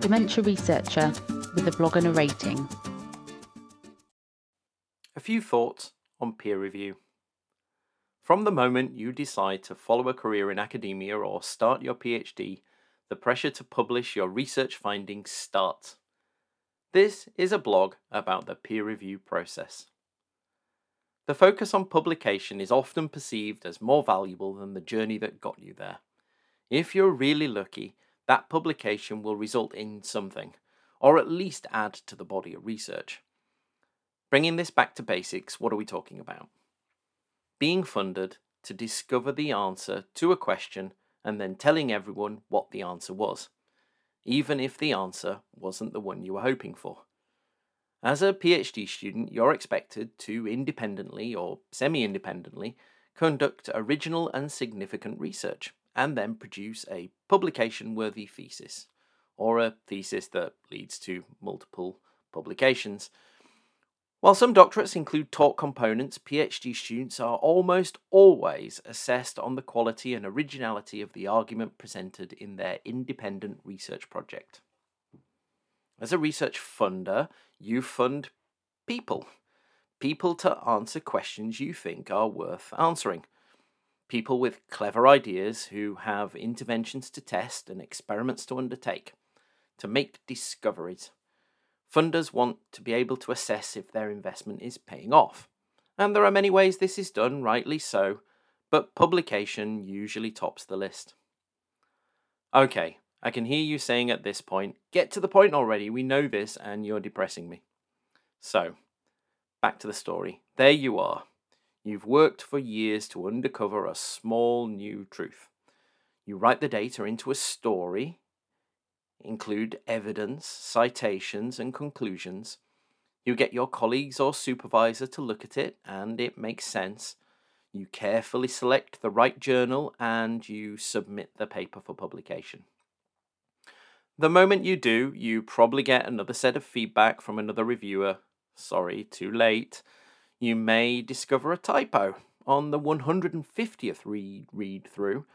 dementia researcher with a blog and a rating. A few thoughts on peer review. From the moment you decide to follow a career in academia or start your PhD, the pressure to publish your research findings starts. This is a blog about the peer review process. The focus on publication is often perceived as more valuable than the journey that got you there. If you're really lucky, that publication will result in something, or at least add to the body of research. Bringing this back to basics, what are we talking about? Being funded to discover the answer to a question and then telling everyone what the answer was, even if the answer wasn't the one you were hoping for. As a PhD student, you're expected to independently or semi independently conduct original and significant research and then produce a publication worthy thesis, or a thesis that leads to multiple publications. While some doctorates include talk components, PhD students are almost always assessed on the quality and originality of the argument presented in their independent research project. As a research funder, you fund people. People to answer questions you think are worth answering people with clever ideas who have interventions to test and experiments to undertake, to make discoveries. Funders want to be able to assess if their investment is paying off. And there are many ways this is done, rightly so, but publication usually tops the list. Okay, I can hear you saying at this point, get to the point already, we know this, and you're depressing me. So, back to the story. There you are, You've worked for years to uncover a small new truth. You write the data into a story, include evidence, citations, and conclusions. You get your colleagues or supervisor to look at it, and it makes sense. You carefully select the right journal and you submit the paper for publication. The moment you do, you probably get another set of feedback from another reviewer. Sorry, too late you may discover a typo on the 150th read, read through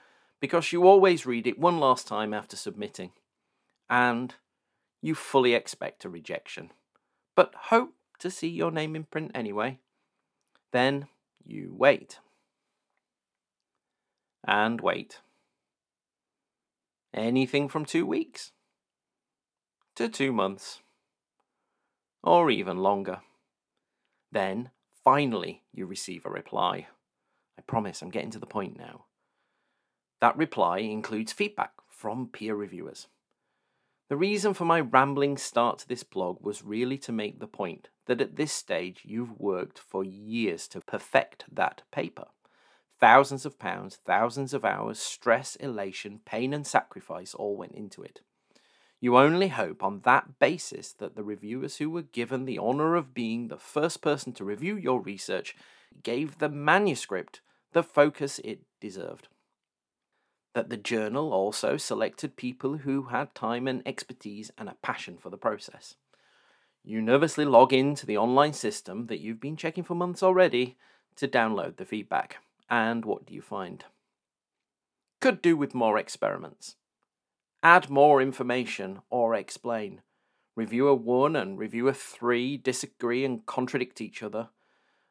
because you always read it one last time after submitting. And you fully expect a rejection, but hope to see your name in print anyway. Then you wait. And wait. Anything from two weeks to two months, or even longer. Then Finally, you receive a reply. I promise I'm getting to the point now. That reply includes feedback from peer reviewers. The reason for my rambling start to this blog was really to make the point that at this stage you've worked for years to perfect that paper. Thousands of pounds, thousands of hours, stress, elation, pain, and sacrifice all went into it. You only hope on that basis that the reviewers who were given the honour of being the first person to review your research gave the manuscript the focus it deserved. That the journal also selected people who had time and expertise and a passion for the process. You nervously log into the online system that you've been checking for months already to download the feedback. And what do you find? Could do with more experiments add more information, or explain. Reviewer 1 and reviewer 3 disagree and contradict each other.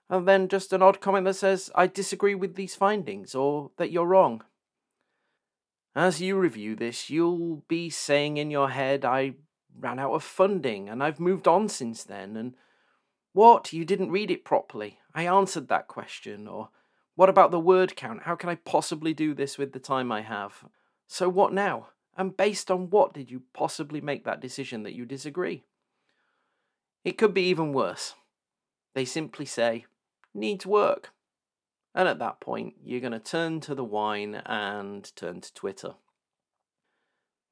And then just an odd comment that says, I disagree with these findings, or that you're wrong. As you review this, you'll be saying in your head, I ran out of funding and I've moved on since then. And what? You didn't read it properly. I answered that question. Or what about the word count? How can I possibly do this with the time I have? So what now? And based on what did you possibly make that decision that you disagree? It could be even worse. They simply say, needs work. And at that point, you're going to turn to the wine and turn to Twitter.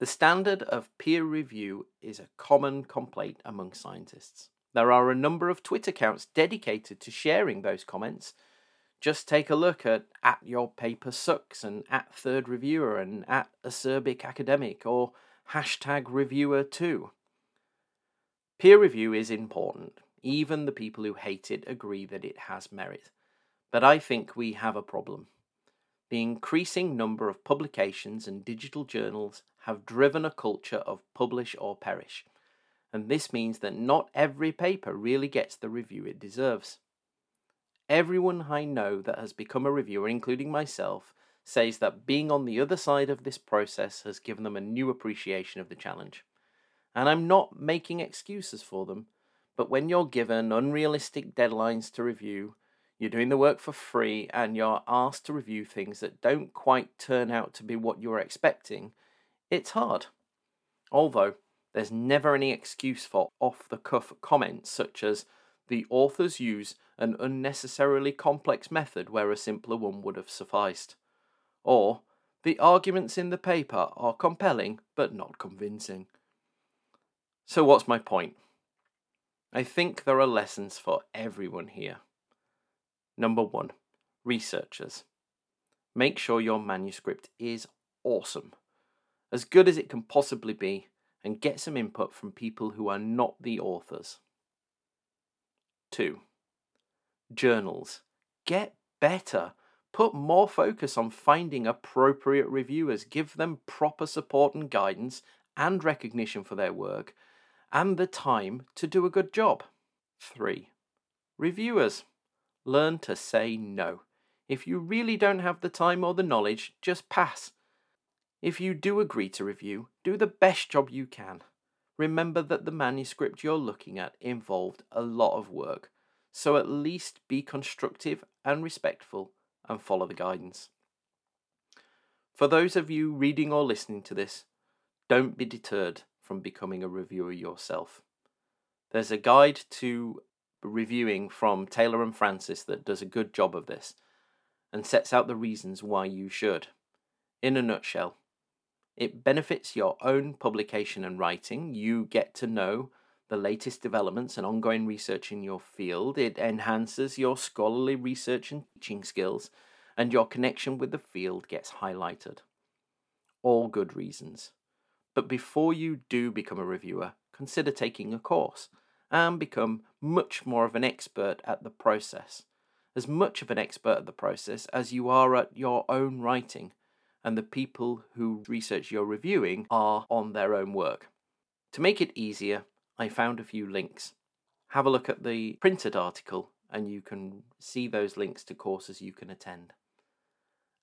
The standard of peer review is a common complaint among scientists. There are a number of Twitter accounts dedicated to sharing those comments just take a look at at your paper sucks and at third reviewer and at acerbic academic or hashtag reviewer two. Peer review is important. Even the people who hate it agree that it has merit. But I think we have a problem. The increasing number of publications and digital journals have driven a culture of publish or perish, and this means that not every paper really gets the review it deserves. Everyone I know that has become a reviewer, including myself, says that being on the other side of this process has given them a new appreciation of the challenge. And I'm not making excuses for them, but when you're given unrealistic deadlines to review, you're doing the work for free, and you're asked to review things that don't quite turn out to be what you're expecting, it's hard. Although, there's never any excuse for off the cuff comments such as, the authors use an unnecessarily complex method where a simpler one would have sufficed. Or, the arguments in the paper are compelling but not convincing. So, what's my point? I think there are lessons for everyone here. Number one, researchers. Make sure your manuscript is awesome, as good as it can possibly be, and get some input from people who are not the authors. 2. Journals. Get better. Put more focus on finding appropriate reviewers. Give them proper support and guidance and recognition for their work and the time to do a good job. 3. Reviewers. Learn to say no. If you really don't have the time or the knowledge, just pass. If you do agree to review, do the best job you can. Remember that the manuscript you're looking at involved a lot of work, so at least be constructive and respectful and follow the guidance. For those of you reading or listening to this, don't be deterred from becoming a reviewer yourself. There's a guide to reviewing from Taylor and Francis that does a good job of this and sets out the reasons why you should. In a nutshell, it benefits your own publication and writing. You get to know the latest developments and ongoing research in your field. It enhances your scholarly research and teaching skills, and your connection with the field gets highlighted. All good reasons. But before you do become a reviewer, consider taking a course and become much more of an expert at the process. As much of an expert at the process as you are at your own writing and the people who research you're reviewing are on their own work. To make it easier, I found a few links. Have a look at the printed article and you can see those links to courses you can attend.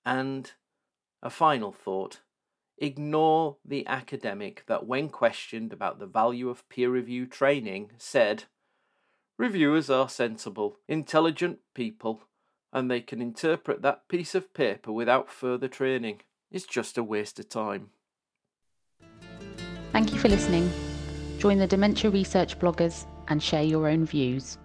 And a final thought ignore the academic that, when questioned about the value of peer review training, said, Reviewers are sensible, intelligent people, and they can interpret that piece of paper without further training. It's just a waste of time. Thank you for listening. Join the Dementia Research bloggers and share your own views.